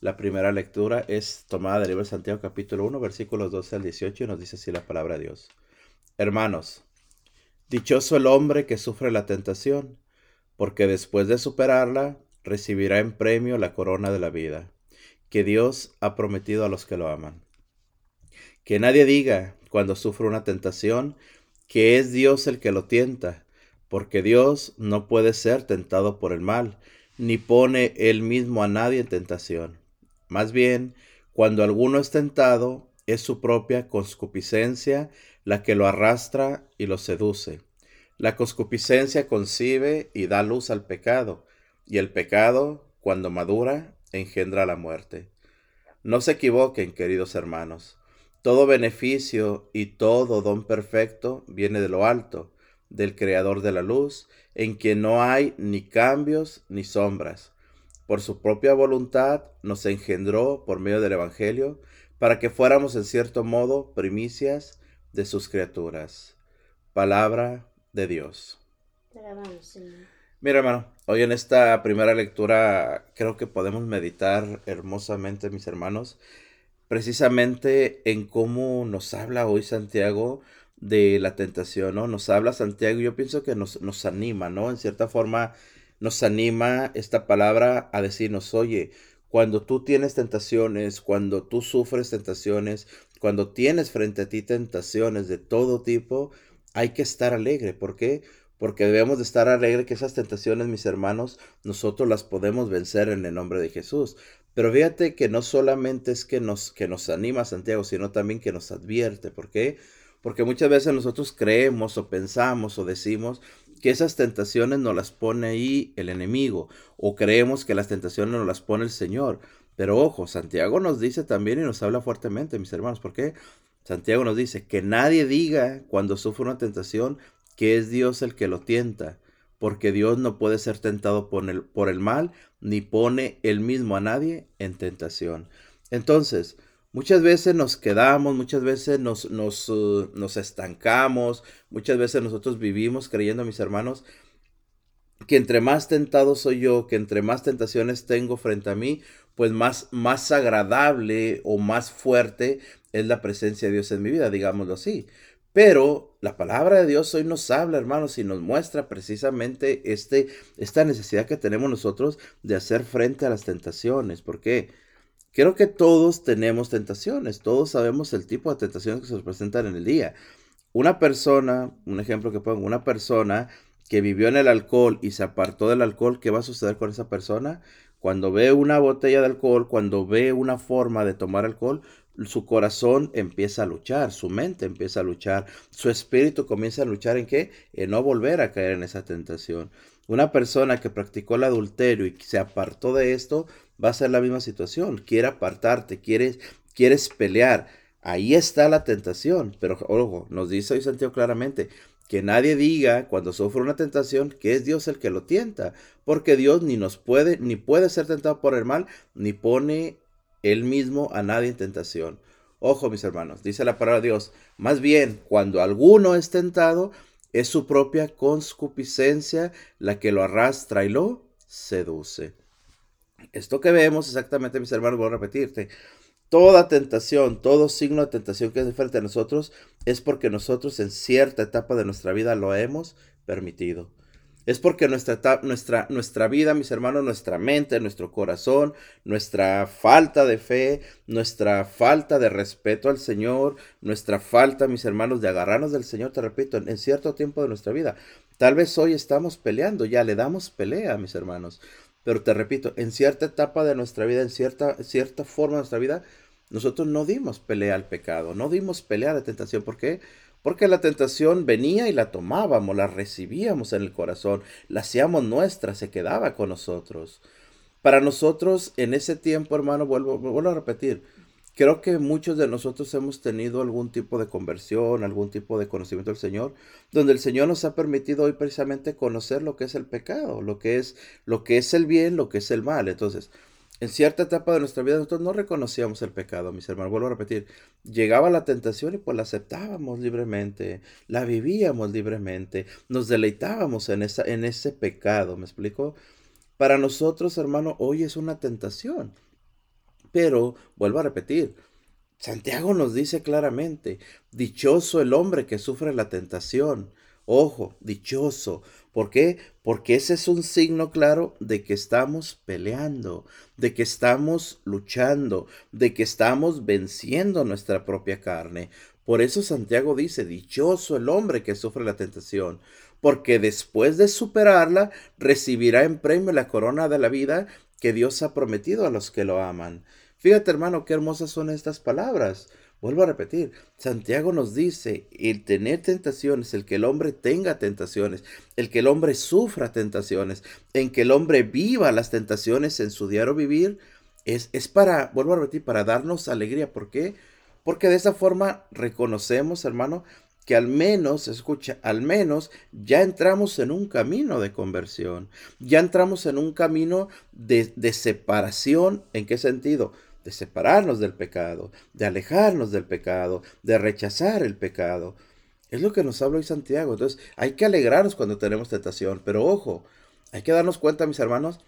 La primera lectura es tomada del libro de Santiago capítulo 1 versículos 12 al 18 y nos dice así la palabra de Dios. Hermanos, dichoso el hombre que sufre la tentación, porque después de superarla recibirá en premio la corona de la vida, que Dios ha prometido a los que lo aman. Que nadie diga cuando sufre una tentación que es Dios el que lo tienta, porque Dios no puede ser tentado por el mal, ni pone él mismo a nadie en tentación más bien, cuando alguno es tentado, es su propia concupiscencia la que lo arrastra y lo seduce. La concupiscencia concibe y da luz al pecado, y el pecado, cuando madura, engendra la muerte. No se equivoquen, queridos hermanos. Todo beneficio y todo don perfecto viene de lo alto, del Creador de la luz, en quien no hay ni cambios ni sombras por su propia voluntad nos engendró por medio del Evangelio, para que fuéramos en cierto modo primicias de sus criaturas. Palabra de Dios. Mira, hermano, hoy en esta primera lectura creo que podemos meditar hermosamente, mis hermanos, precisamente en cómo nos habla hoy Santiago de la tentación, ¿no? Nos habla Santiago y yo pienso que nos, nos anima, ¿no? En cierta forma, nos anima esta palabra a decirnos, oye, cuando tú tienes tentaciones, cuando tú sufres tentaciones, cuando tienes frente a ti tentaciones de todo tipo, hay que estar alegre. ¿Por qué? Porque debemos de estar alegre que esas tentaciones, mis hermanos, nosotros las podemos vencer en el nombre de Jesús. Pero fíjate que no solamente es que nos, que nos anima Santiago, sino también que nos advierte. ¿Por qué? Porque muchas veces nosotros creemos o pensamos o decimos que esas tentaciones nos las pone ahí el enemigo o creemos que las tentaciones nos las pone el Señor. Pero ojo, Santiago nos dice también y nos habla fuertemente, mis hermanos, ¿por qué? Santiago nos dice que nadie diga cuando sufre una tentación que es Dios el que lo tienta, porque Dios no puede ser tentado por el, por el mal, ni pone él mismo a nadie en tentación. Entonces, Muchas veces nos quedamos, muchas veces nos, nos, uh, nos, estancamos, muchas veces nosotros vivimos creyendo, mis hermanos, que entre más tentado soy yo, que entre más tentaciones tengo frente a mí, pues más, más agradable o más fuerte es la presencia de Dios en mi vida, digámoslo así. Pero la palabra de Dios hoy nos habla, hermanos, y nos muestra precisamente este, esta necesidad que tenemos nosotros de hacer frente a las tentaciones. ¿Por qué? Creo que todos tenemos tentaciones, todos sabemos el tipo de tentaciones que se nos presentan en el día. Una persona, un ejemplo que pongo, una persona que vivió en el alcohol y se apartó del alcohol, ¿qué va a suceder con esa persona? Cuando ve una botella de alcohol, cuando ve una forma de tomar alcohol, su corazón empieza a luchar, su mente empieza a luchar, su espíritu comienza a luchar en qué? En no volver a caer en esa tentación. Una persona que practicó el adulterio y se apartó de esto, va a ser la misma situación. Quiere apartarte, quieres, quieres pelear. Ahí está la tentación. Pero ojo, nos dice hoy Santiago claramente que nadie diga cuando sufre una tentación que es Dios el que lo tienta, porque Dios ni nos puede, ni puede ser tentado por el mal, ni pone él mismo a nadie en tentación. Ojo, mis hermanos, dice la palabra de Dios, más bien cuando alguno es tentado, es su propia concupiscencia la que lo arrastra y lo seduce. Esto que vemos exactamente, mis hermanos, voy a repetirte. Toda tentación, todo signo de tentación que es frente a nosotros es porque nosotros en cierta etapa de nuestra vida lo hemos permitido. Es porque nuestra, nuestra, nuestra vida, mis hermanos, nuestra mente, nuestro corazón, nuestra falta de fe, nuestra falta de respeto al Señor, nuestra falta, mis hermanos, de agarrarnos del Señor, te repito, en cierto tiempo de nuestra vida. Tal vez hoy estamos peleando, ya le damos pelea, mis hermanos. Pero te repito, en cierta etapa de nuestra vida, en cierta, cierta forma de nuestra vida, nosotros no dimos pelea al pecado, no dimos pelea a la tentación. ¿Por qué? Porque la tentación venía y la tomábamos, la recibíamos en el corazón, la hacíamos nuestra, se quedaba con nosotros. Para nosotros, en ese tiempo, hermano, vuelvo, vuelvo a repetir, Creo que muchos de nosotros hemos tenido algún tipo de conversión, algún tipo de conocimiento del Señor, donde el Señor nos ha permitido hoy precisamente conocer lo que es el pecado, lo que es, lo que es el bien, lo que es el mal. Entonces, en cierta etapa de nuestra vida nosotros no reconocíamos el pecado, mis hermanos. Vuelvo a repetir, llegaba la tentación y pues la aceptábamos libremente, la vivíamos libremente, nos deleitábamos en, esa, en ese pecado, ¿me explico? Para nosotros, hermano, hoy es una tentación. Pero, vuelvo a repetir, Santiago nos dice claramente, dichoso el hombre que sufre la tentación. Ojo, dichoso. ¿Por qué? Porque ese es un signo claro de que estamos peleando, de que estamos luchando, de que estamos venciendo nuestra propia carne. Por eso Santiago dice, dichoso el hombre que sufre la tentación, porque después de superarla recibirá en premio la corona de la vida que Dios ha prometido a los que lo aman. Fíjate hermano, qué hermosas son estas palabras. Vuelvo a repetir, Santiago nos dice, el tener tentaciones, el que el hombre tenga tentaciones, el que el hombre sufra tentaciones, en que el hombre viva las tentaciones en su diario vivir, es, es para, vuelvo a repetir, para darnos alegría. ¿Por qué? Porque de esa forma reconocemos, hermano, que al menos, escucha, al menos ya entramos en un camino de conversión, ya entramos en un camino de, de separación. ¿En qué sentido? De separarnos del pecado, de alejarnos del pecado, de rechazar el pecado. Es lo que nos habla hoy Santiago. Entonces, hay que alegrarnos cuando tenemos tentación, pero ojo, hay que darnos cuenta, mis hermanos,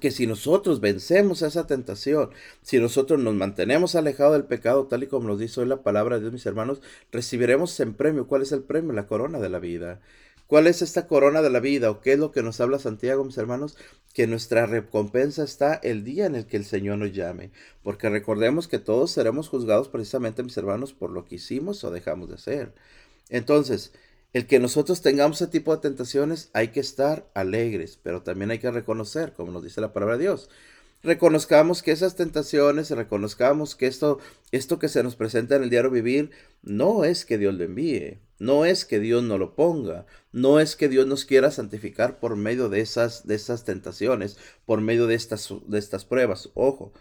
que si nosotros vencemos esa tentación, si nosotros nos mantenemos alejados del pecado, tal y como nos dice hoy la palabra de Dios, mis hermanos, recibiremos en premio. ¿Cuál es el premio? La corona de la vida. ¿Cuál es esta corona de la vida? ¿O qué es lo que nos habla Santiago, mis hermanos? Que nuestra recompensa está el día en el que el Señor nos llame. Porque recordemos que todos seremos juzgados precisamente, mis hermanos, por lo que hicimos o dejamos de hacer. Entonces, el que nosotros tengamos ese tipo de tentaciones, hay que estar alegres, pero también hay que reconocer, como nos dice la palabra de Dios, reconozcamos que esas tentaciones, reconozcamos que esto, esto que se nos presenta en el diario vivir, no es que Dios lo envíe, no es que Dios no lo ponga, no es que Dios nos quiera santificar por medio de esas, de esas tentaciones, por medio de estas, de estas pruebas. Ojo,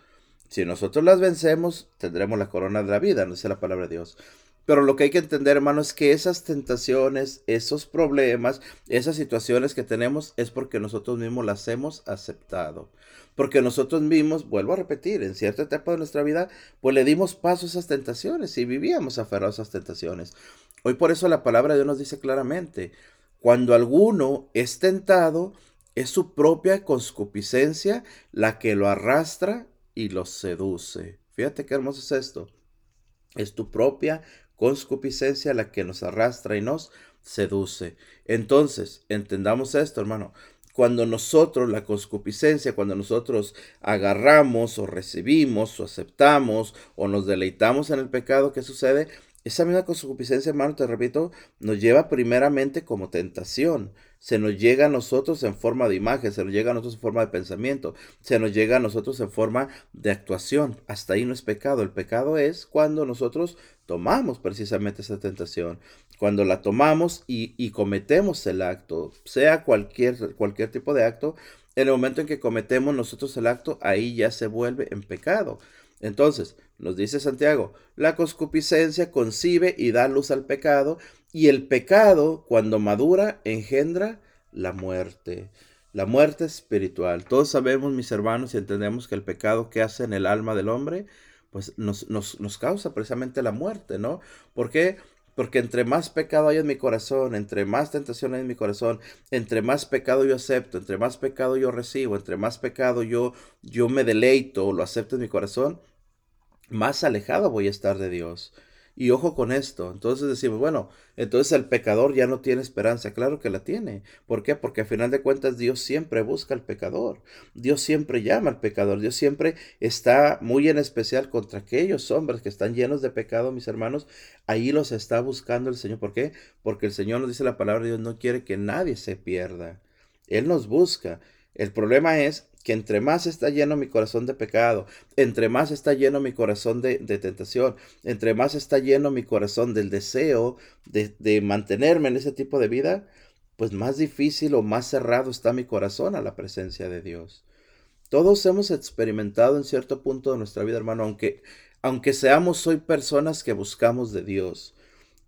si nosotros las vencemos, tendremos la corona de la vida, no dice la palabra de Dios. Pero lo que hay que entender, hermano, es que esas tentaciones, esos problemas, esas situaciones que tenemos es porque nosotros mismos las hemos aceptado. Porque nosotros mismos, vuelvo a repetir, en cierta etapa de nuestra vida, pues le dimos paso a esas tentaciones y vivíamos aferrados a esas tentaciones. Hoy por eso la palabra de Dios nos dice claramente, cuando alguno es tentado, es su propia conscupiscencia la que lo arrastra y lo seduce. Fíjate qué hermoso es esto. Es tu propia conscupiscencia la que nos arrastra y nos seduce. Entonces, entendamos esto, hermano. Cuando nosotros, la conscupiscencia, cuando nosotros agarramos o recibimos o aceptamos o nos deleitamos en el pecado, ¿qué sucede? Esa misma concupiscencia, hermano, te repito, nos lleva primeramente como tentación. Se nos llega a nosotros en forma de imagen, se nos llega a nosotros en forma de pensamiento, se nos llega a nosotros en forma de actuación. Hasta ahí no es pecado. El pecado es cuando nosotros tomamos precisamente esa tentación. Cuando la tomamos y, cometemos el acto, sea cualquier, cualquier tipo de acto, en el momento en que cometemos nosotros el acto, ahí ya se vuelve en pecado. Entonces, nos dice Santiago, la concupiscencia concibe y da luz al pecado, y el pecado, cuando madura, engendra la muerte. La muerte espiritual. Todos sabemos, mis hermanos, y entendemos que el pecado que hace en el alma del hombre, pues nos, nos, nos causa precisamente la muerte, ¿no? ¿Por qué? Porque entre más pecado hay en mi corazón, entre más tentación hay en mi corazón, entre más pecado yo acepto, entre más pecado yo recibo, entre más pecado yo, yo me deleito o lo acepto en mi corazón, más alejado voy a estar de Dios. Y ojo con esto. Entonces decimos, bueno, entonces el pecador ya no tiene esperanza. Claro que la tiene. ¿Por qué? Porque a final de cuentas Dios siempre busca al pecador. Dios siempre llama al pecador. Dios siempre está muy en especial contra aquellos hombres que están llenos de pecado, mis hermanos. Ahí los está buscando el Señor. ¿Por qué? Porque el Señor nos dice la palabra de Dios, no quiere que nadie se pierda. Él nos busca. El problema es que entre más está lleno mi corazón de pecado, entre más está lleno mi corazón de, tentación, entre más está lleno mi corazón del deseo de, de mantenerme en ese tipo de vida, pues más difícil o más cerrado está mi corazón a la presencia de Dios. Todos hemos experimentado en cierto punto de nuestra vida, hermano, aunque, aunque seamos hoy personas que buscamos de Dios.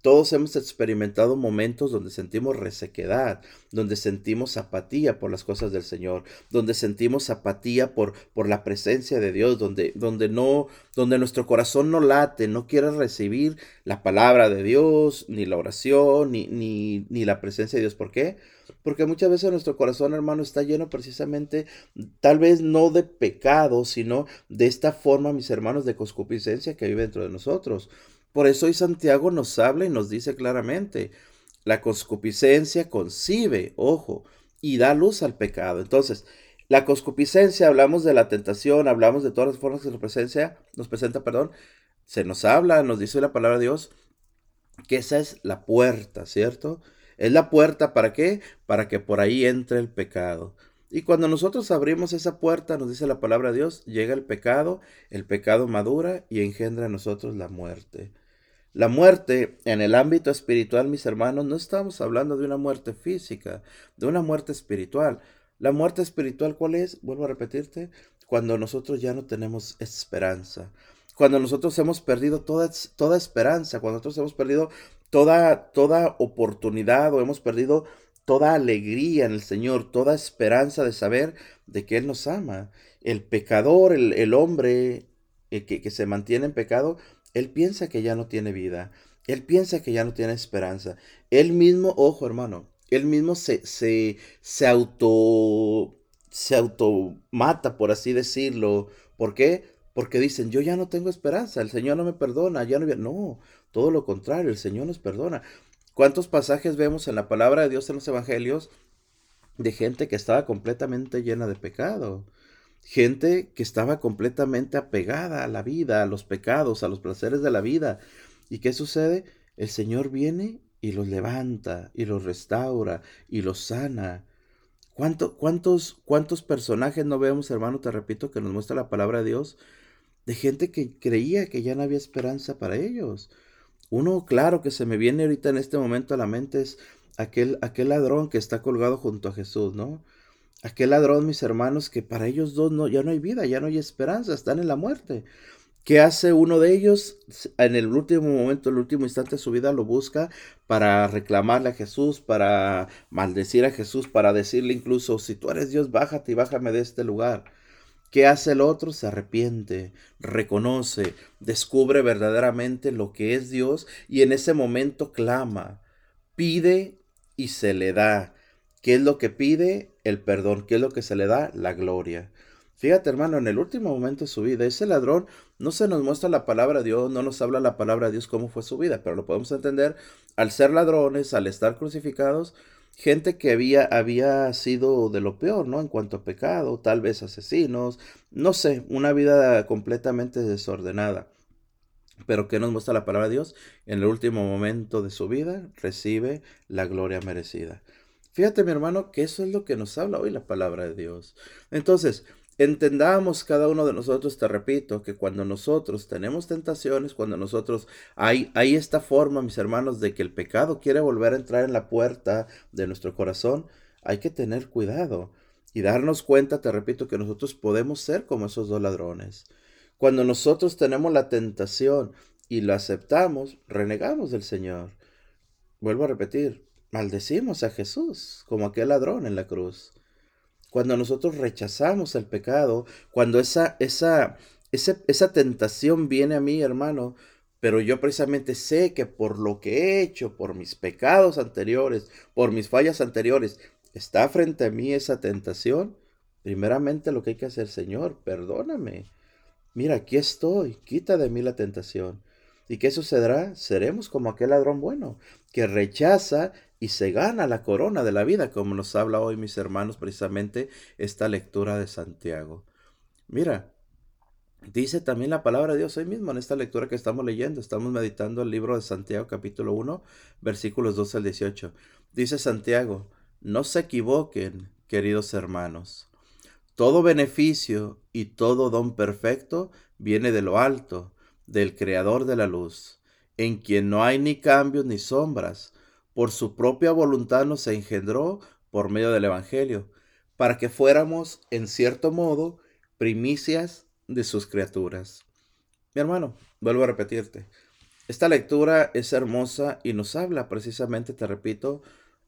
Todos hemos experimentado momentos donde sentimos resequedad, donde sentimos apatía por las cosas del Señor, donde sentimos apatía por, por la presencia de Dios, donde, donde no, donde nuestro corazón no late, no quiere recibir la palabra de Dios, ni la oración, ni, ni, ni la presencia de Dios. ¿Por qué? Porque muchas veces nuestro corazón, hermano, está lleno precisamente, tal vez no de pecado, sino de esta forma, mis hermanos, de concupiscencia que vive dentro de nosotros. Por eso hoy Santiago nos habla y nos dice claramente, la concupiscencia concibe, ojo, y da luz al pecado. Entonces, la concupiscencia, hablamos de la tentación, hablamos de todas las formas que nos presenta, nos presenta, perdón, se nos habla, nos dice la palabra de Dios, que esa es la puerta, ¿cierto? Es la puerta para qué? Para que por ahí entre el pecado. Y cuando nosotros abrimos esa puerta, nos dice la palabra de Dios, llega el pecado, el pecado madura y engendra a nosotros la muerte. La muerte en el ámbito espiritual, mis hermanos, no estamos hablando de una muerte física, de una muerte espiritual. La muerte espiritual, ¿cuál es? Vuelvo a repetirte, cuando nosotros ya no tenemos esperanza, cuando nosotros hemos perdido toda, toda esperanza, cuando nosotros hemos perdido toda, toda oportunidad o hemos perdido toda alegría en el Señor, toda esperanza de saber de que Él nos ama. El pecador, el, hombre eh, que, que se mantiene en pecado, él piensa que ya no tiene vida. Él piensa que ya no tiene esperanza. Él mismo, ojo hermano, él mismo se, se, se auto, se automata, por así decirlo. ¿Por qué? Porque dicen, yo ya no tengo esperanza, el Señor no me perdona, ya no... No, todo lo contrario, el Señor nos perdona. ¿Cuántos pasajes vemos en la palabra de Dios en los evangelios de gente que estaba completamente llena de pecado? Gente que estaba completamente apegada a la vida, a los pecados, a los placeres de la vida. ¿Y qué sucede? El Señor viene y los levanta y los restaura y los sana. cuántos, ¿Cuántos personajes no vemos, hermano, te repito, que nos muestra la palabra de Dios, de gente que creía que ya no había esperanza para ellos? Uno, claro, que se me viene ahorita en este momento a la mente es aquel, aquel ladrón que está colgado junto a Jesús, ¿no? Aquel ladrón, mis hermanos, que para ellos dos no, ya no hay vida, ya no hay esperanza, están en la muerte. ¿Qué hace uno de ellos? En el último momento, el último instante de su vida, lo busca para reclamarle a Jesús, para maldecir a Jesús, para decirle incluso, si tú eres Dios, bájate y bájame de este lugar. ¿Qué hace el otro? Se arrepiente, reconoce, descubre verdaderamente lo que es Dios y en ese momento clama, pide y se le da. ¿Qué es lo que pide? El perdón. ¿Qué es lo que se le da? La gloria. Fíjate, hermano, en el último momento de su vida, ese ladrón no se nos muestra la palabra de Dios, no nos habla la palabra de Dios cómo fue su vida, pero lo podemos entender al ser ladrones, al estar crucificados, gente que había, había sido de lo peor, ¿no? En cuanto a pecado, tal vez asesinos, no sé, una vida completamente desordenada. Pero ¿qué nos muestra la palabra de Dios? En el último momento de su vida recibe la gloria merecida. Fíjate, mi hermano, que eso es lo que nos habla hoy la palabra de Dios. Entonces, entendamos cada uno de nosotros, te repito, que cuando nosotros tenemos tentaciones, cuando nosotros hay, hay esta forma, mis hermanos, de que el pecado quiere volver a entrar en la puerta de nuestro corazón, hay que tener cuidado y darnos cuenta, te repito, que nosotros podemos ser como esos dos ladrones. Cuando nosotros tenemos la tentación y la aceptamos, renegamos del Señor. Vuelvo a repetir, maldecimos a Jesús como aquel ladrón en la cruz. Cuando nosotros rechazamos el pecado, cuando esa, esa, esa, esa tentación viene a mí, hermano, pero yo precisamente sé que por lo que he hecho, por mis pecados anteriores, por mis fallas anteriores, está frente a mí esa tentación, primeramente lo que hay que hacer, Señor, perdóname. Mira, aquí estoy, quita de mí la tentación. ¿Y qué sucederá? Seremos como aquel ladrón bueno, que rechaza y se gana la corona de la vida, como nos habla hoy mis hermanos precisamente esta lectura de Santiago. Mira, dice también la palabra de Dios hoy mismo en esta lectura que estamos leyendo, estamos meditando el libro de Santiago capítulo 1, versículos 12 al 18. Dice Santiago, no se equivoquen, queridos hermanos. Todo beneficio y todo don perfecto viene de lo alto del Creador de la luz, en quien no hay ni cambios ni sombras, por su propia voluntad nos engendró por medio del Evangelio, para que fuéramos, en cierto modo, primicias de sus criaturas. Mi hermano, vuelvo a repetirte, Esta lectura es hermosa y nos habla precisamente, te repito,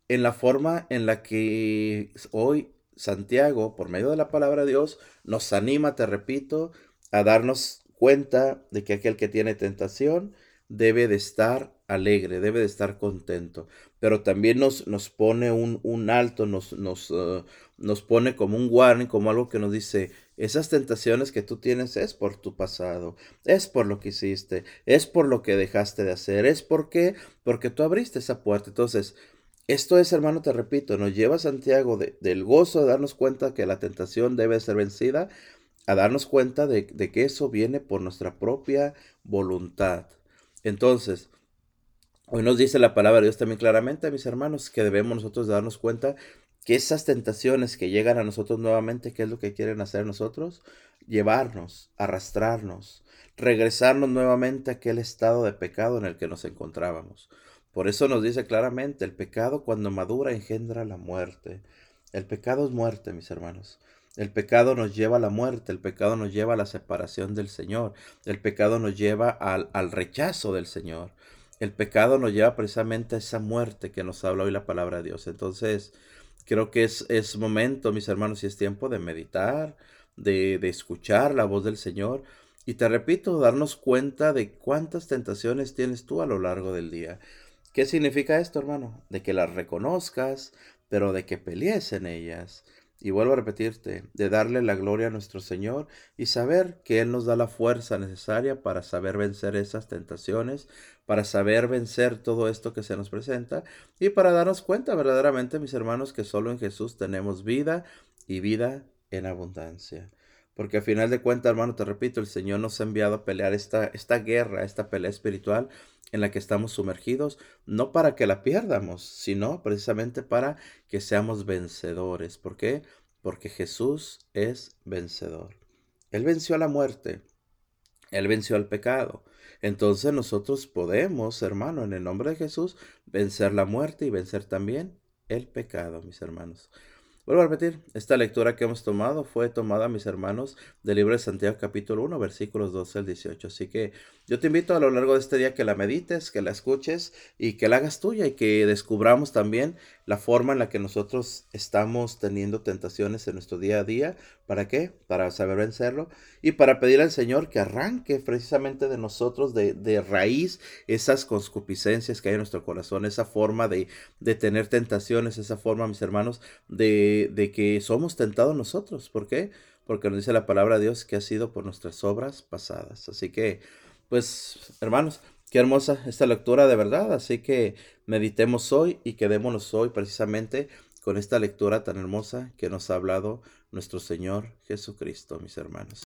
en la forma en la que hoy Santiago, por medio de la palabra de Dios, nos anima, te repito, a darnos cuenta de que aquel que tiene tentación debe de estar alegre, debe de estar contento, pero también nos, nos pone un, un alto, nos, nos, uh, nos pone como un warning, como algo que nos dice, esas tentaciones que tú tienes es por tu pasado, es por lo que hiciste, es por lo que dejaste de hacer, es porque, porque tú abriste esa puerta. Entonces, esto es, hermano, te repito, nos lleva Santiago del gozo de darnos cuenta que la tentación debe ser vencida, a darnos cuenta de, de que eso viene por nuestra propia voluntad. Entonces, hoy nos dice la palabra de Dios también claramente, mis hermanos, que debemos nosotros darnos cuenta que esas tentaciones que llegan a nosotros nuevamente, ¿qué es lo que quieren hacer nosotros? Llevarnos, arrastrarnos, regresarnos nuevamente a aquel estado de pecado en el que nos encontrábamos. Por eso nos dice claramente, el pecado cuando madura engendra la muerte. El pecado es muerte, mis hermanos. El pecado nos lleva a la muerte, el pecado nos lleva a la separación del Señor, el pecado nos lleva al, al rechazo del Señor. El pecado nos lleva precisamente a esa muerte que nos habla hoy la palabra de Dios. Entonces, creo que es, es momento, mis hermanos, y es tiempo de meditar, de, de escuchar la voz del Señor. Y te repito, darnos cuenta de cuántas tentaciones tienes tú a lo largo del día. ¿Qué significa esto, hermano? De que las reconozcas, pero de que pelees en ellas. Y vuelvo a repetirte, de darle la gloria a nuestro Señor y saber que Él nos da la fuerza necesaria para saber vencer esas tentaciones, para saber vencer todo esto que se nos presenta y para darnos cuenta verdaderamente, mis hermanos, que solo en Jesús tenemos vida y vida en abundancia. Porque al final de cuentas, hermano, te repito, el Señor nos ha enviado a pelear esta, esta guerra, esta pelea espiritual en la que estamos sumergidos, no para que la pierdamos, sino precisamente para que seamos vencedores. ¿Por qué? Porque Jesús es vencedor. Él venció a la muerte, Él venció al pecado. Entonces nosotros podemos, hermano, en el nombre de Jesús, vencer la muerte y vencer también el pecado, mis hermanos. Vuelvo a repetir, esta lectura que hemos tomado fue tomada, mis hermanos, del libro de Santiago capítulo 1, versículos 12 al 18. Así que yo te invito a lo largo de este día que la medites, que la escuches y que la hagas tuya y que descubramos también la forma en la que nosotros estamos teniendo tentaciones en nuestro día a día. ¿Para qué? Para saber vencerlo y para pedir al Señor que arranque precisamente de nosotros de, de raíz esas conscupiscencias que hay en nuestro corazón, esa forma de, de tener tentaciones, esa forma, mis hermanos, de de, que somos tentados nosotros. ¿Por qué? Porque nos dice la palabra de Dios que ha sido por nuestras obras pasadas. Así que, pues, hermanos, qué hermosa esta lectura de verdad. Así que meditemos hoy y quedémonos hoy precisamente con esta lectura tan hermosa que nos ha hablado nuestro Señor Jesucristo, mis hermanos.